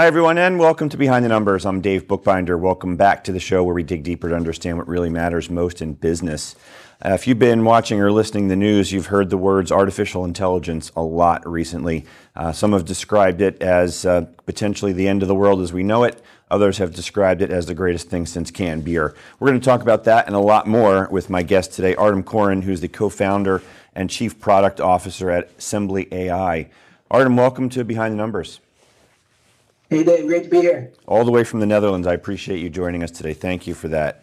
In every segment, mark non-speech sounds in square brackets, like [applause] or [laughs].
Hi, everyone, and welcome to Behind the Numbers. I'm Dave Bookbinder. Welcome back to the show where we dig deeper to understand what really matters most in business. Uh, if you've been watching or listening to the news, you've heard the words artificial intelligence a lot recently. Uh, some have described it as uh, potentially the end of the world as we know it. Others have described it as the greatest thing since canned beer. We're going to talk about that and a lot more with my guest today, Artem Koren, who's the co-founder and chief product officer at Sembly AI. Artem, welcome to Behind the Numbers. Hey, Dave, great to be here. All the way from the Netherlands. I appreciate you joining us today. Thank you for that.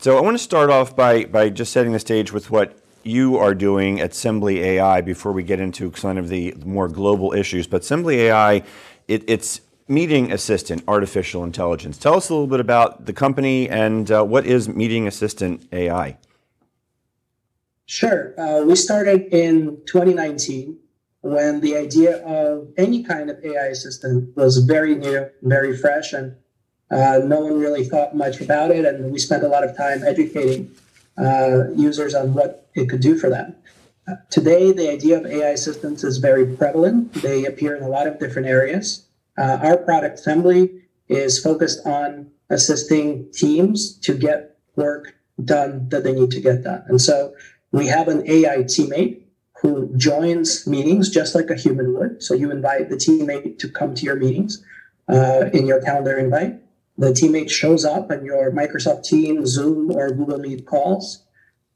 So, I want to start off by, by just setting the stage with what you are doing at Sembly AI before we get into kind of the more global issues. But Sembly AI, it, it's Meeting Assistant Artificial Intelligence. Tell us a little bit about the company and uh, what is Meeting Assistant AI? Sure. Uh, we started in 2019 when the idea of any kind of AI assistant was very new, very fresh, and uh, no one really thought much about it. And we spent a lot of time educating uh, users on what it could do for them. Uh, today, the idea of AI assistants is very prevalent. They appear in a lot of different areas. Uh, our product Sembly is focused on assisting teams to get work done that they need to get done. And so we have an AI teammate who joins meetings just like a human would. So you invite the teammate to come to your meetings uh, in your calendar invite. The teammate shows up on your Microsoft Teams, Zoom, or Google Meet calls,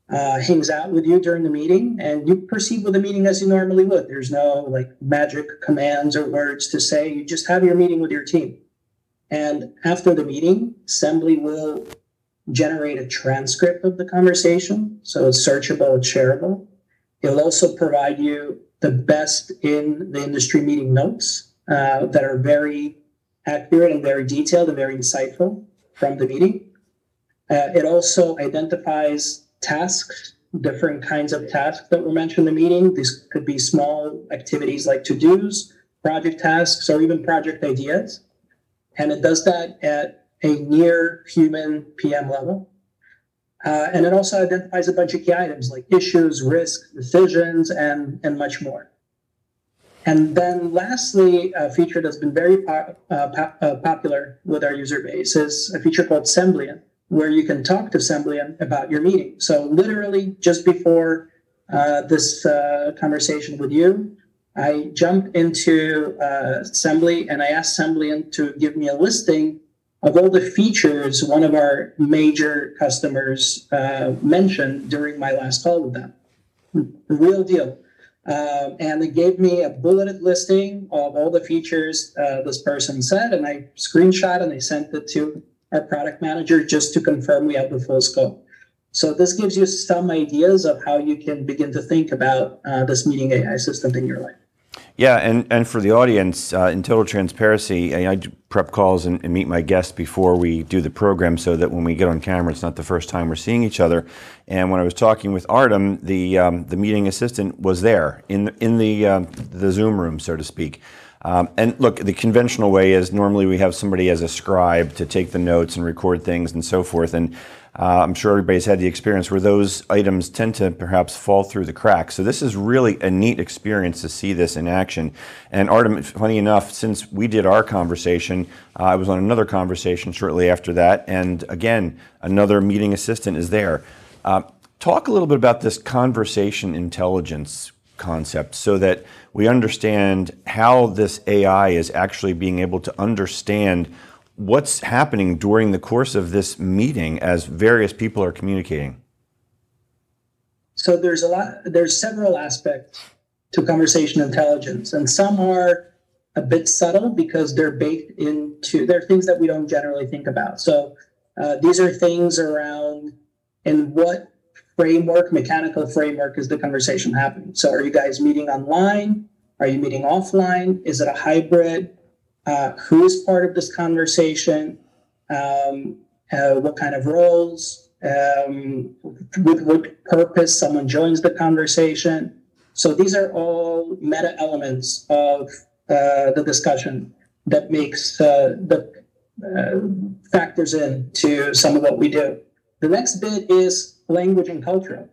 uh, hangs out with you during the meeting, and you proceed with the meeting as you normally would. There's no like magic commands or words to say. You just have your meeting with your team. And after the meeting, Sembly will generate a transcript of the conversation. So it's searchable, it's shareable. It'll also provide you the best in the industry meeting notes uh, that are very accurate and very detailed and very insightful from the meeting. Uh, it also identifies tasks, different kinds of tasks that were mentioned in the meeting. These could be small activities like to dos, project tasks, or even project ideas. And it does that at a near human PM level. Uh, and it also identifies a bunch of key items like issues, risks, decisions, and, and much more. And then lastly, a feature that's been very uh, uh, popular with our user base is a feature called Semblian, where you can talk to Semblian about your meeting. So literally just before uh, this uh, conversation with you, I jumped into uh, Sembly and I asked Semblian to give me a listing of all the features one of our major customers uh, mentioned during my last call with them. Real deal. Um, and they gave me a bulleted listing of all the features uh, this person said, and I screenshot and I sent it to our product manager just to confirm we have the full scope. So this gives you some ideas of how you can begin to think about uh, this meeting AI assistant in your life. Yeah, and, and for the audience, uh, in total transparency, I, I prep calls and, and, meet my guests before we do the program so that when we get on camera, it's not the first time we're seeing each other. And when I was talking with Artem, the, um, the meeting assistant was there in, in the, um, the Zoom room, so to speak. Um, and look, the conventional way is normally we have somebody as a scribe to take the notes and record things and so forth. And uh, I'm sure everybody's had the experience where those items tend to perhaps fall through the cracks. So this is really a neat experience to see this in action. And Artem, funny enough, since we did our conversation, uh, I was on another conversation shortly after that, and again, another meeting assistant is there. Uh, talk a little bit about this conversation intelligence concept so that we understand how this AI is actually being able to understand what's happening during the course of this meeting as various people are communicating? So there's a lot there's several aspects to conversation intelligence and some are a bit subtle because they're baked into they're things that we don't generally think about. So uh, these are things around in what framework, mechanical framework is the conversation happening. So are you guys meeting online? Are you meeting offline? Is it a hybrid? Uh, who is part of this conversation, um, uh, what kind of roles, um, with what purpose someone joins the conversation. So these are all meta elements of uh, the discussion that makes uh, the uh, factors in to some of what we do. The next bit is language and culture.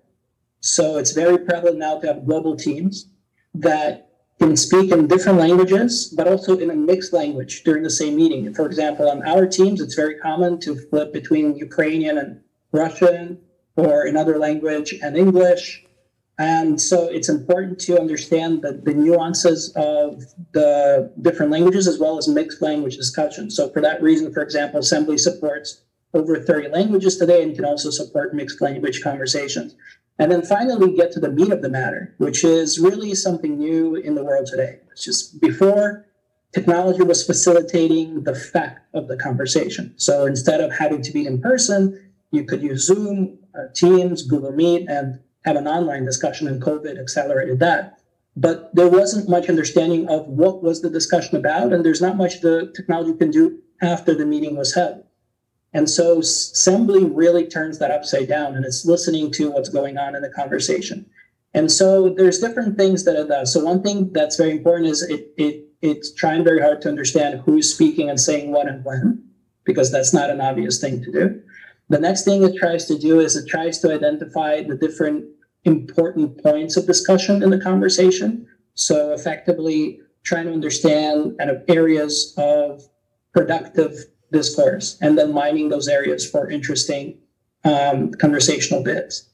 So it's very prevalent now to have global teams that can speak in different languages, but also in a mixed language during the same meeting. For example, on our teams, it's very common to flip between Ukrainian and Russian or another language and English. And so it's important to understand the, the nuances of the different languages as well as mixed language discussion. So for that reason, for example, Sembly supports over 30 languages today and can also support mixed language conversations. And then finally, get to the meat of the matter, which is really something new in the world today. It's just before technology was facilitating the fact of the conversation. So instead of having to be in person, you could use Zoom, uh, Teams, Google Meet, and have an online discussion, and COVID accelerated that. But there wasn't much understanding of what was the discussion about, and there's not much the technology can do after the meeting was held. And so Sembly really turns that upside down and it's listening to what's going on in the conversation. And so there's different things that it does. So one thing that's very important is it, it it's trying very hard to understand who's speaking and saying what and when, because that's not an obvious thing to do. The next thing it tries to do is it tries to identify the different important points of discussion in the conversation. So effectively trying to understand kind of areas of productive discourse and then mining those areas for interesting um, conversational bits.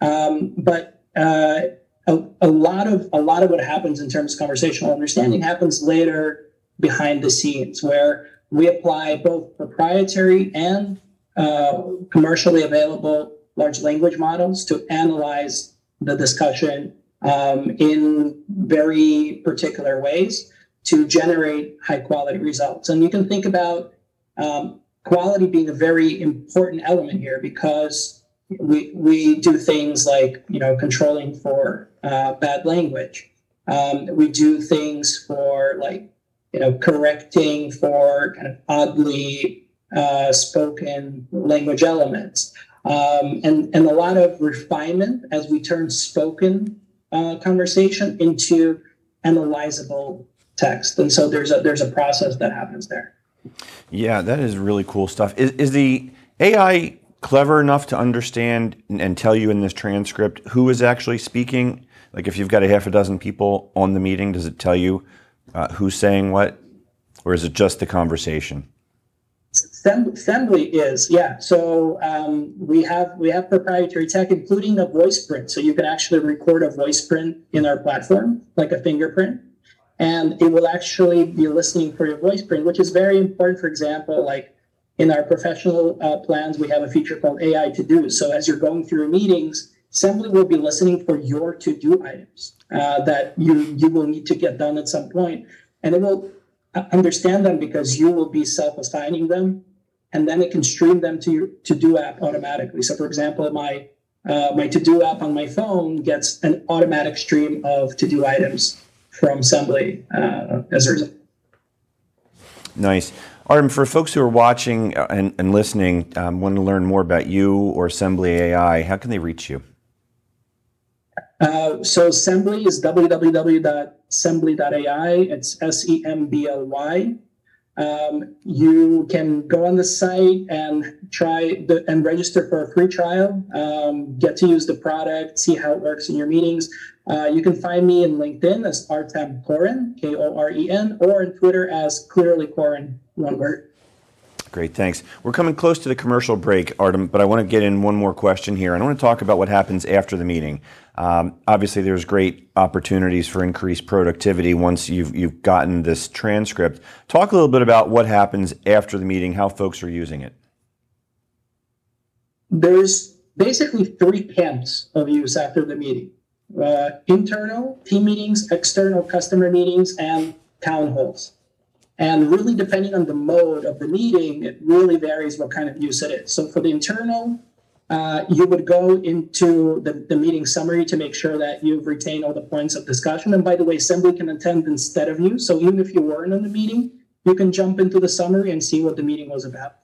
Um, but uh, a, a, lot of a lot of what happens in terms of conversational understanding happens later behind the scenes, where we apply both proprietary and uh, commercially available large language models to analyze the discussion um, in very particular ways to generate high quality results. And you can think about um, quality being a very important element here because we we do things like you know controlling for uh, bad language. Um, we do things for like you know correcting for kind of oddly uh, spoken language elements, um, and and a lot of refinement as we turn spoken uh, conversation into analyzable text. And so there's a there's a process that happens there. Yeah, that is really cool stuff. Is, is the AI clever enough to understand and tell you in this transcript who is actually speaking? Like if you've got a half a dozen people on the meeting, does it tell you uh, who's saying what? Or is it just the conversation? Sembly is yeah. So um, we have we have proprietary tech, including a voice print. So you can actually record a voice print in our platform, like a fingerprint and it will actually be listening for your voice print, which is very important. For example, like in our professional uh, plans, we have a feature called AI to do. So as you're going through meetings, Sembly will be listening for your to do items uh, that you you will need to get done at some point, and it will uh, understand them because you will be self assigning them, and then it can stream them to your to do app automatically. So, for example, my uh, my to do app on my phone gets an automatic stream of to do items from Sembly uh, as a result. Nice. Artem, for folks who are watching uh, and, and listening, um, want to learn more about you or Sembly AI, how can they reach you? Uh, so Sembly is www.sembly.ai. It's S E M B L Y. Um, you can go on the site and try the, and register for a free trial. Um, get to use the product, see how it works in your meetings. Uh, you can find me in LinkedIn as Artem Koren, K O R E N, or in Twitter as clearly Koren, one word. Great, thanks. We're coming close to the commercial break, Artem, but I want to get in one more question here. I want to talk about what happens after the meeting. Um, obviously, there's great opportunities for increased productivity once you've you've gotten this transcript. Talk a little bit about what happens after the meeting, how folks are using it. There's basically three camps of use after the meeting: uh, internal team meetings, external customer meetings, and town halls. And really, depending on the mode of the meeting, it really varies what kind of use it is. So for the internal uh, you would go into the, the meeting summary to make sure that you've retained all the points of discussion. And by the way, Sembly can attend instead of you. So even if you weren't in the meeting, you can jump into the summary and see what the meeting was about.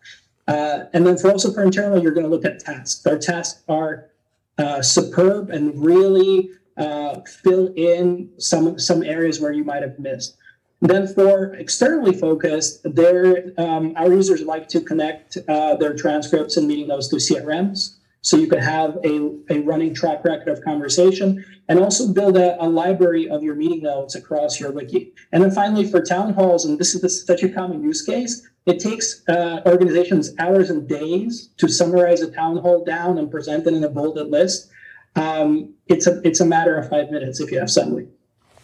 Uh, and then for also for internal, you're going to look at tasks. Our tasks are uh, superb and really uh, fill in some some areas where you might have missed. Then for externally focused, um, our users like to connect uh, their transcripts and meeting those to CRMs. so you can have a, a running track record of conversation and also build a, a library of your meeting notes across your wiki. And then finally, for town halls, and this is such a common use case, it takes uh, organizations hours and days to summarize a town hall down and present it in a bolded list. Um, it's a it's a matter of five minutes if you have Summary.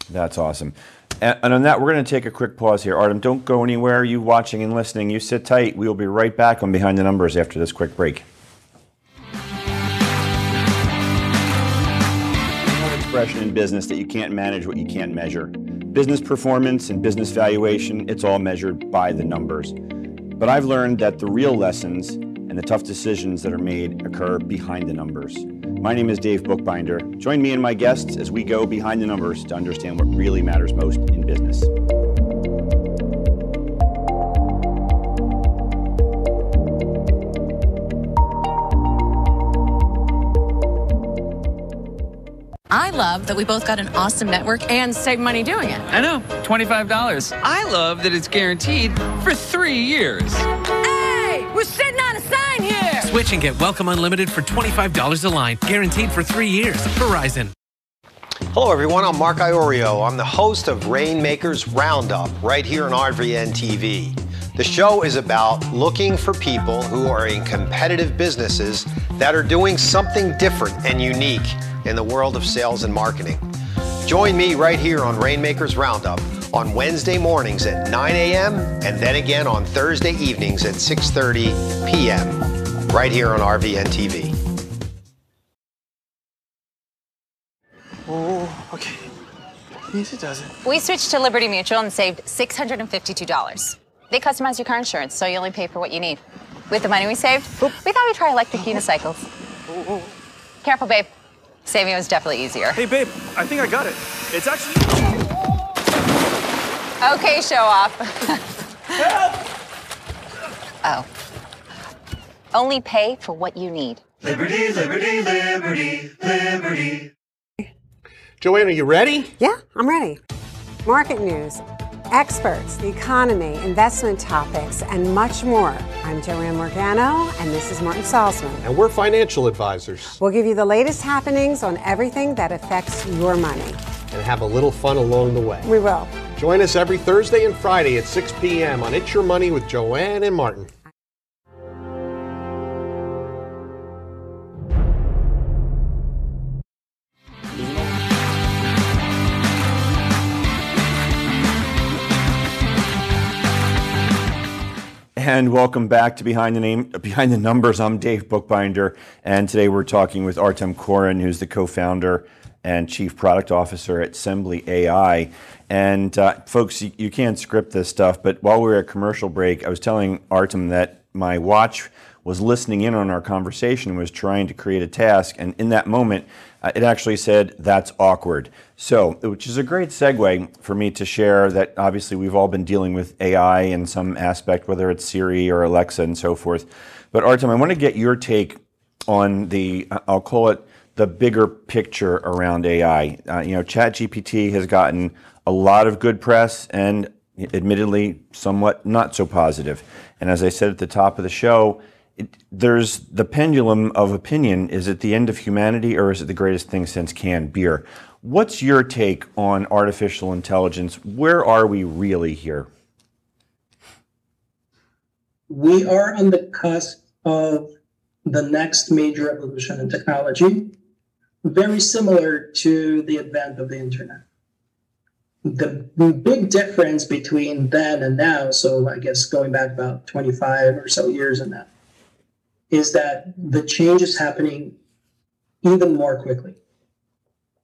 That's awesome. And, on that, we're going to take a quick pause here. Artem, don't go anywhere. You watching and listening, you sit tight. We will be right back on Behind the Numbers after this quick break. expression in business that you can't manage what you can't measure. Business performance and business valuation, it's all measured by the numbers. But I've learned that the real lessons and the tough decisions that are made occur behind the numbers. My name is Dave Bookbinder. Join me and my guests as we go behind the numbers to understand what really matters most in business. I love that we both got an awesome network and save money doing it. I know, $25. I love that it's guaranteed for three years. Switch and get Welcome Unlimited for $25 a line, guaranteed for three years. Verizon. Hello, everyone. I'm Mark Iorio. I'm the host of Rainmakers Roundup right here on RVN TV. The show is about looking for people who are in competitive businesses that are doing something different and unique in the world of sales and marketing. Join me right here on Rainmakers Roundup on Wednesday mornings at 9 a.m. and then again on Thursday evenings at 6:30 p.m. right here on RVN TV. Oh, okay. Easy does it. We switched to Liberty Mutual and saved $652. They customize your car insurance, so you only pay for what you need. With the money we saved, Oop. we thought we'd try electric unicycles. [laughs] Oh, oh. Careful, babe. Saving was definitely easier. Hey, babe, I think I got it. It's actually. Okay, show off. [laughs] Help! Oh. Only pay for what you need. Liberty, liberty, liberty, liberty. Joanne, are you ready? Yeah, I'm ready. Market news, experts, the economy, investment topics, and much more. I'm Joanne Morgano, and this is Martin Salzman. And we're financial advisors. We'll give you the latest happenings on everything that affects your money. And have a little fun along the way. We will. Join us every Thursday and Friday at 6 p.m. on It's Your Money with Joanne and Martin. And welcome back to Behind the Name, Behind the Numbers. I'm Dave Bookbinder, and today we're talking with Artem Koren, who's the co-founder and chief product officer at Sembly AI. And uh, folks, you, you, can't script this stuff, but while we were at commercial break, I was telling Artem that my watch was listening in on our conversation was trying to create a task, and in that moment, uh, it actually said, "That's awkward." So, which is a great segue for me to share that obviously we've all been dealing with AI in some aspect, whether it's Siri or Alexa and so forth. But Artem, I want to get your take on the, I'll call it the bigger picture around AI. Uh, you know, ChatGPT has gotten a lot of good press and admittedly somewhat not so positive. And as I said at the top of the show, there's the pendulum of opinion. Is it the end of humanity or is it the greatest thing since canned beer? What's your take on artificial intelligence? Where are we really here? We are on the cusp of the next major evolution in technology, very similar to the advent of the internet. The big difference between then and now, so I guess going back about 25 or so years and that, is that the change is happening even more quickly.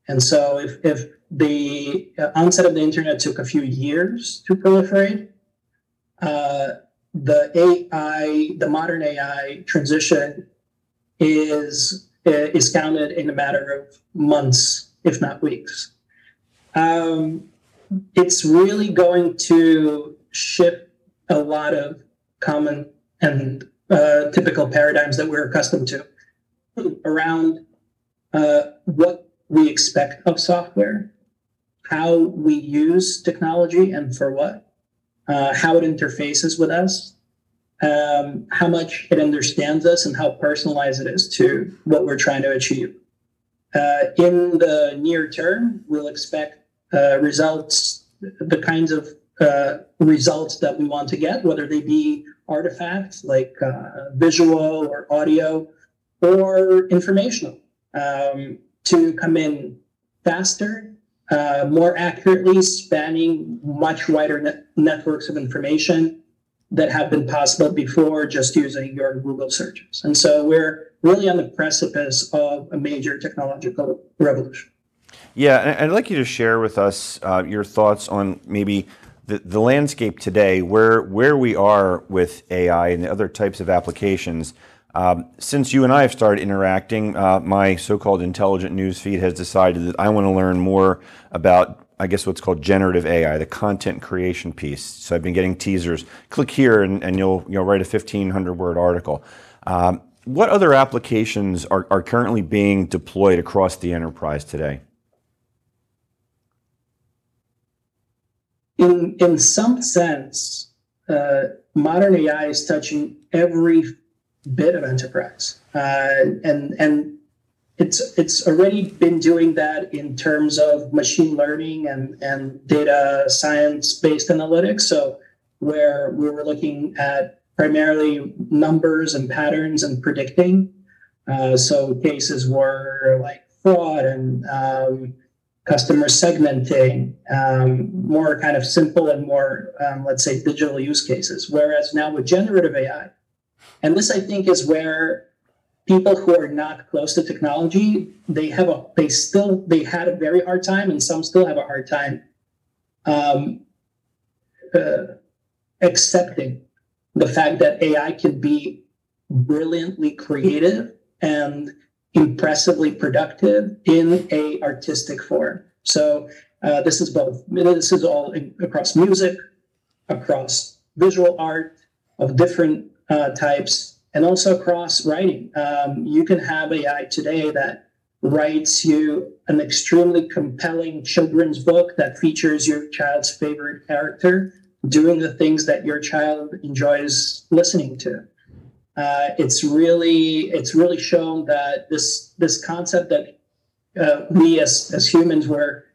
And so if, if the onset of the internet took a few years to proliferate, uh, the AI, the modern AI transition is is counted in a matter of months, if not weeks. Um, it's really going to shift a lot of common and uh, typical paradigms that we're accustomed to around uh, what we expect of software, how we use technology and for what, uh, how it interfaces with us, um, how much it understands us and how personalized it is to what we're trying to achieve. Uh, in the near term, we'll expect uh, results, the kinds of results that we want to get, whether they be artifacts like uh, visual or audio or informational, um, to come in faster, uh, more accurately, spanning much wider net- networks of information that have been possible before just using your Google searches. And so we're really on the precipice of a major technological revolution. Yeah, and I'd like you to share with us uh, your thoughts on maybe the, landscape today, where where we are with AI and the other types of applications. Um, since you and I have started interacting, uh, my so-called intelligent news feed has decided that I want to learn more about, I guess, what's called generative AI, the content creation piece. So I've been getting teasers. Click here, and, you'll you'll write a 1,500 word article. Um, what other applications are, are currently being deployed across the enterprise today? In in some sense, uh, modern AI is touching every bit of enterprise, uh, and and it's it's already been doing that in terms of machine learning and and data science based analytics. So where we were looking at primarily numbers and patterns and predicting. Uh, so cases were like fraud and um, customer segmenting, um, more kind of simple and more, um, let's say, digital use cases. Whereas now with generative AI, and this I think is where people who are not close to technology, they have a, they still, they had a very hard time, and some still have a hard time um, uh, accepting the fact that AI can be brilliantly creative and impressively productive in a artistic form. So uh, this is both. This is all in, across music, across visual art of different uh, types, and also across writing. Um, you can have AI today that writes you an extremely compelling children's book that features your child's favorite character doing the things that your child enjoys listening to uh, it's really it's really shown that this this concept that uh, we as as humans were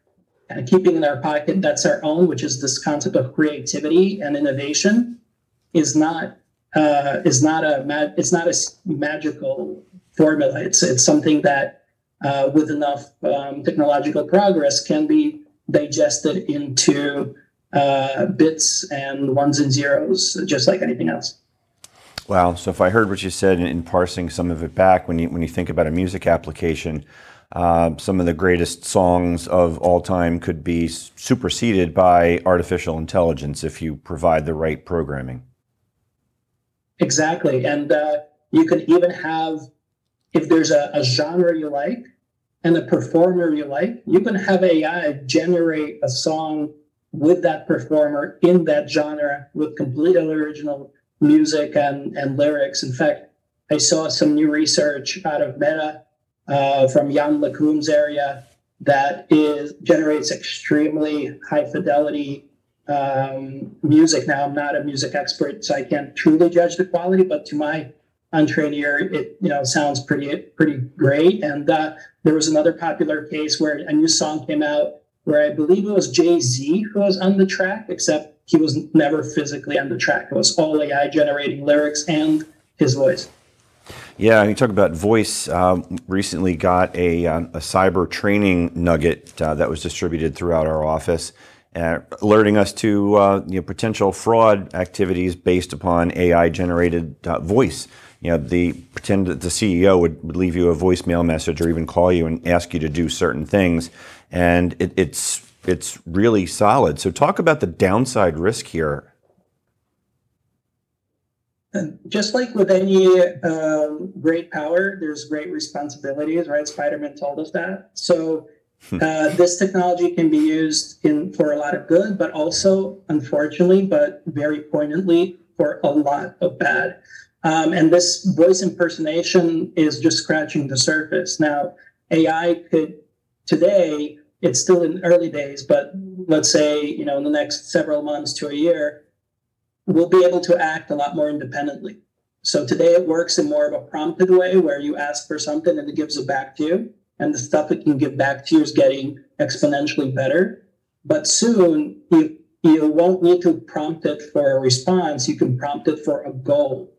kind of keeping in our pocket that's our own, which is this concept of creativity and innovation, is not uh, is not a mag- it's not a magical formula. It's it's something that uh, with enough um, technological progress can be digested into uh, bits and ones and zeros, just like anything else. Wow. So if I heard what you said in, in, parsing some of it back, when you when you think about a music application, uh, some of the greatest songs of all time could be superseded by artificial intelligence if you provide the right programming. Exactly, and uh, you can even have, if there's a, a genre you like and a performer you like, you can have AI generate a song with that performer in that genre with completely original music and, and lyrics. In fact, I saw some new research out of Meta uh, from Yann LeCun's area that is generates extremely high fidelity um, music. Now, I'm not a music expert, so I can't truly judge the quality, but to my untrained ear, it you know sounds pretty pretty great. And uh, there was another popular case where a new song came out where I believe it was Jay Z who was on the track, except he was never physically on the track. It was all AI generating lyrics and his voice. Yeah, you talk about voice. Um, recently, got a, um, a cyber training nugget uh, that was distributed throughout our office, uh, alerting us to uh, you know, potential fraud activities based upon AI generated uh, voice. You know, the pretend that the CEO would, would leave you a voicemail message or even call you and ask you to do certain things, and it, it's it's really solid. So talk about the downside risk here. And just like with any um, great power, there's great responsibilities, right? Spider-Man told us that. So hmm. uh, this technology can be used in for a lot of good, but also, unfortunately, but very poignantly, for a lot of bad. Um, and this voice impersonation is just scratching the surface. Now, AI could today it's still in early days, but let's say, you know, in the next several months to a year, we'll be able to act a lot more independently. So today it works in more of a prompted way where you ask for something and it gives it back to you. And the stuff it can give back to you is getting exponentially better. But soon you, you won't need to prompt it for a response. You can prompt it for a goal.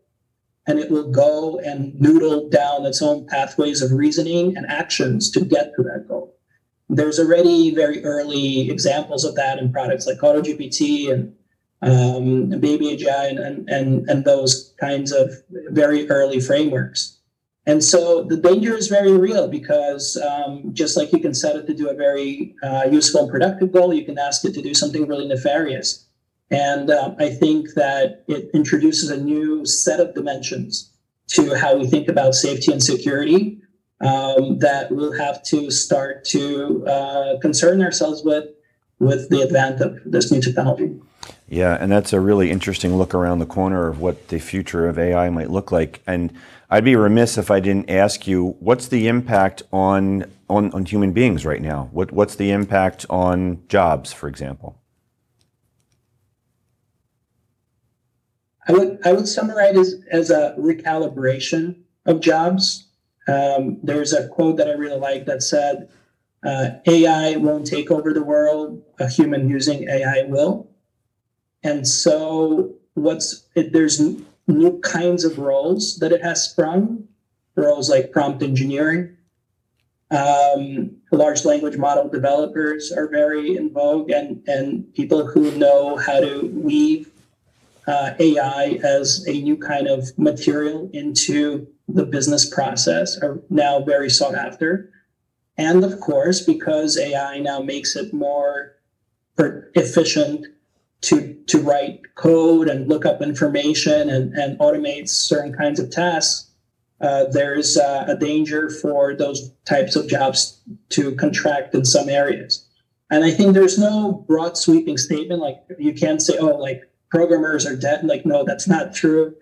And it will go and noodle down its own pathways of reasoning and actions to get to that goal. There's already very early examples of that in products like AutoGPT and um, Baby AGI and, and, and those kinds of very early frameworks. And so the danger is very real because um, just like you can set it to do a very uh, useful and productive goal, you can ask it to do something really nefarious. And um, I think that it introduces a new set of dimensions to how we think about safety and security um, that we'll have to start to uh, concern ourselves with with the advent of this new technology. Yeah, and that's a really interesting look around the corner of what the future of AI might look like. And I'd be remiss if I didn't ask you, what's the impact on on, on human beings right now? What what's the impact on jobs, for example? I would I would summarize as, as a recalibration of jobs. Um, there's a quote that I really like that said, uh, "AI won't take over the world; a human using AI will." And so, what's it, there's new kinds of roles that it has sprung, roles like prompt engineering. Um, large language model developers are very in vogue, and, and people who know how to weave uh, AI as a new kind of material into the business process are now very sought after. And of course, because AI now makes it more efficient to to write code and look up information and, and automate certain kinds of tasks, uh, there's uh, a danger for those types of jobs to contract in some areas. And I think there's no broad sweeping statement like you can't say, oh, like programmers are dead. Like, no, that's not true.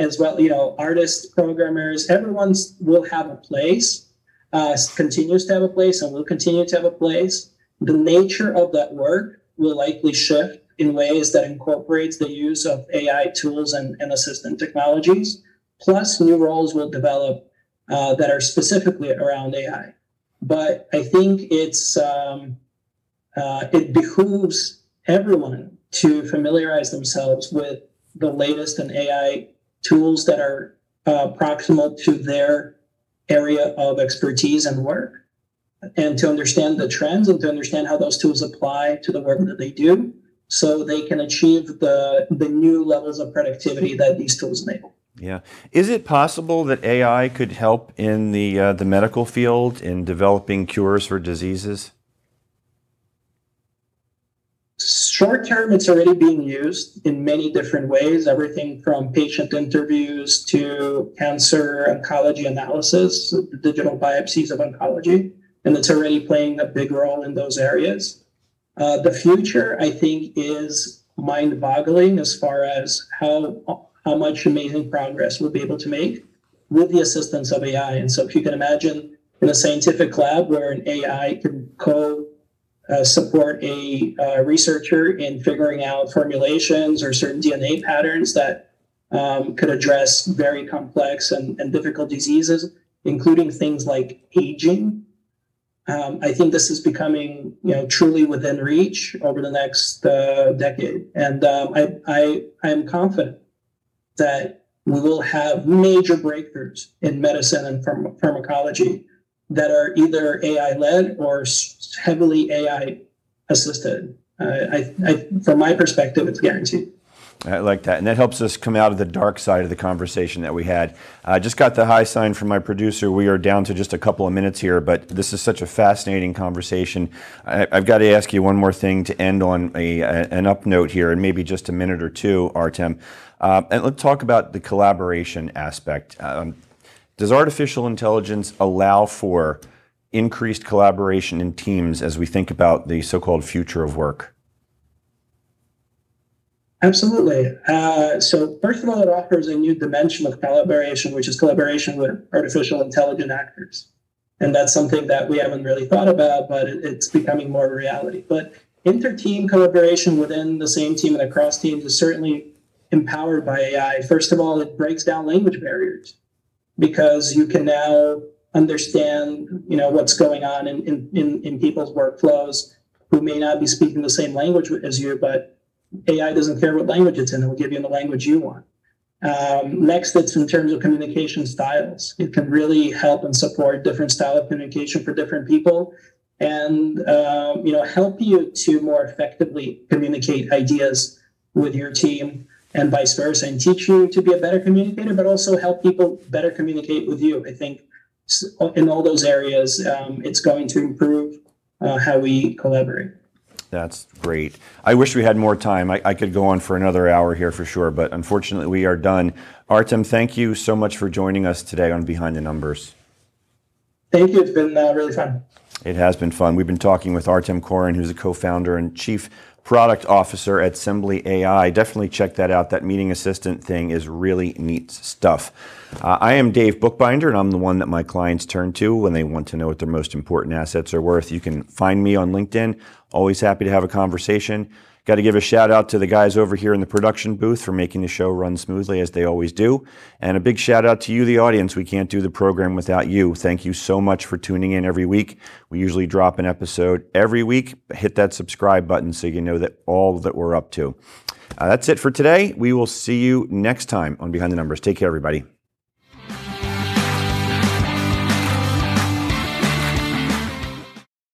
As well, you know, artists, programmers, everyone will have a place, uh, continues to have a place, and will continue to have a place. The nature of that work will likely shift in ways that incorporates the use of AI tools and, and assistant technologies. Plus, new roles will develop uh, that are specifically around AI. But I think it's um, uh, it behooves everyone to familiarize themselves with the latest in AI tools that are uh, proximal to their area of expertise and work, and to understand the trends and to understand how those tools apply to the work that they do so they can achieve the, the new levels of productivity that these tools enable. Yeah. Is it possible that AI could help in the, uh, the medical field in developing cures for diseases? Short term, it's already being used in many different ways, everything from patient interviews to cancer oncology analysis, digital biopsies of oncology. And it's already playing a big role in those areas. Uh, the future, I think, is mind-boggling as far as how how much amazing progress we'll be able to make with the assistance of AI. And so, if you can imagine in a scientific lab where an AI can co uh, support a uh, researcher in figuring out formulations or certain DNA patterns that um, could address very complex and, and difficult diseases, including things like aging. Um, I think this is becoming, you know, truly within reach over the next uh, decade, and um, I, I, I am confident that we will have major breakthroughs in medicine and pharm- pharmacology that are either AI led or heavily AI assisted. Uh, I, I, from my perspective, it's guaranteed. I like that. And that helps us come out of the dark side of the conversation that we had. I uh, just got the high sign from my producer. We are down to just a couple of minutes here, but this is such a fascinating conversation. I, have got to ask you one more thing to end on a, a, an up note here, and maybe just a minute or two, Artem. Uh, and let's talk about the collaboration aspect. Um, does artificial intelligence allow for increased collaboration in teams as we think about the so called future of work? Absolutely. Uh, so first of all, it offers a new dimension of collaboration, which is collaboration with artificial intelligent actors. And that's something that we haven't really thought about, but it, it's becoming more of a reality. But inter-team collaboration within the same team and across teams is certainly empowered by AI. First of all, it breaks down language barriers because you can now understand, you know, what's going on in, in, in, people's workflows who may not be speaking the same language as you, but AI doesn't care what language it's in. It will give you the language you want. Um, next, it's in terms of communication styles. It can really help and support different style of communication for different people, and um, you know help you to more effectively communicate ideas with your team and vice versa, and teach you to be a better communicator, but also help people better communicate with you. I think in all those areas, um, it's going to improve uh, how we collaborate. That's great. I wish we had more time. I, I, could go on for another hour here for sure, but unfortunately we are done. Artem, thank you so much for joining us today on Behind the Numbers. Thank you. It's been uh, really fun. It has been fun. We've been talking with Artem Koren, who's a co-founder and chief product officer at Sembly AI. Definitely check that out. That meeting assistant thing is really neat stuff. Uh, I am Dave Bookbinder, and I'm the one that my clients turn to when they want to know what their most important assets are worth. You can find me on LinkedIn. Always happy to have a conversation. Got to give a shout out to the guys over here in the production booth for making the show run smoothly as they always do. And a big shout out to you, the audience. We can't do the program without you. Thank you so much for tuning in every week. We usually drop an episode every week. Hit that subscribe button so you know that all that we're up to. Uh, that's it for today. We will see you next time on Behind the Numbers. Take care, everybody.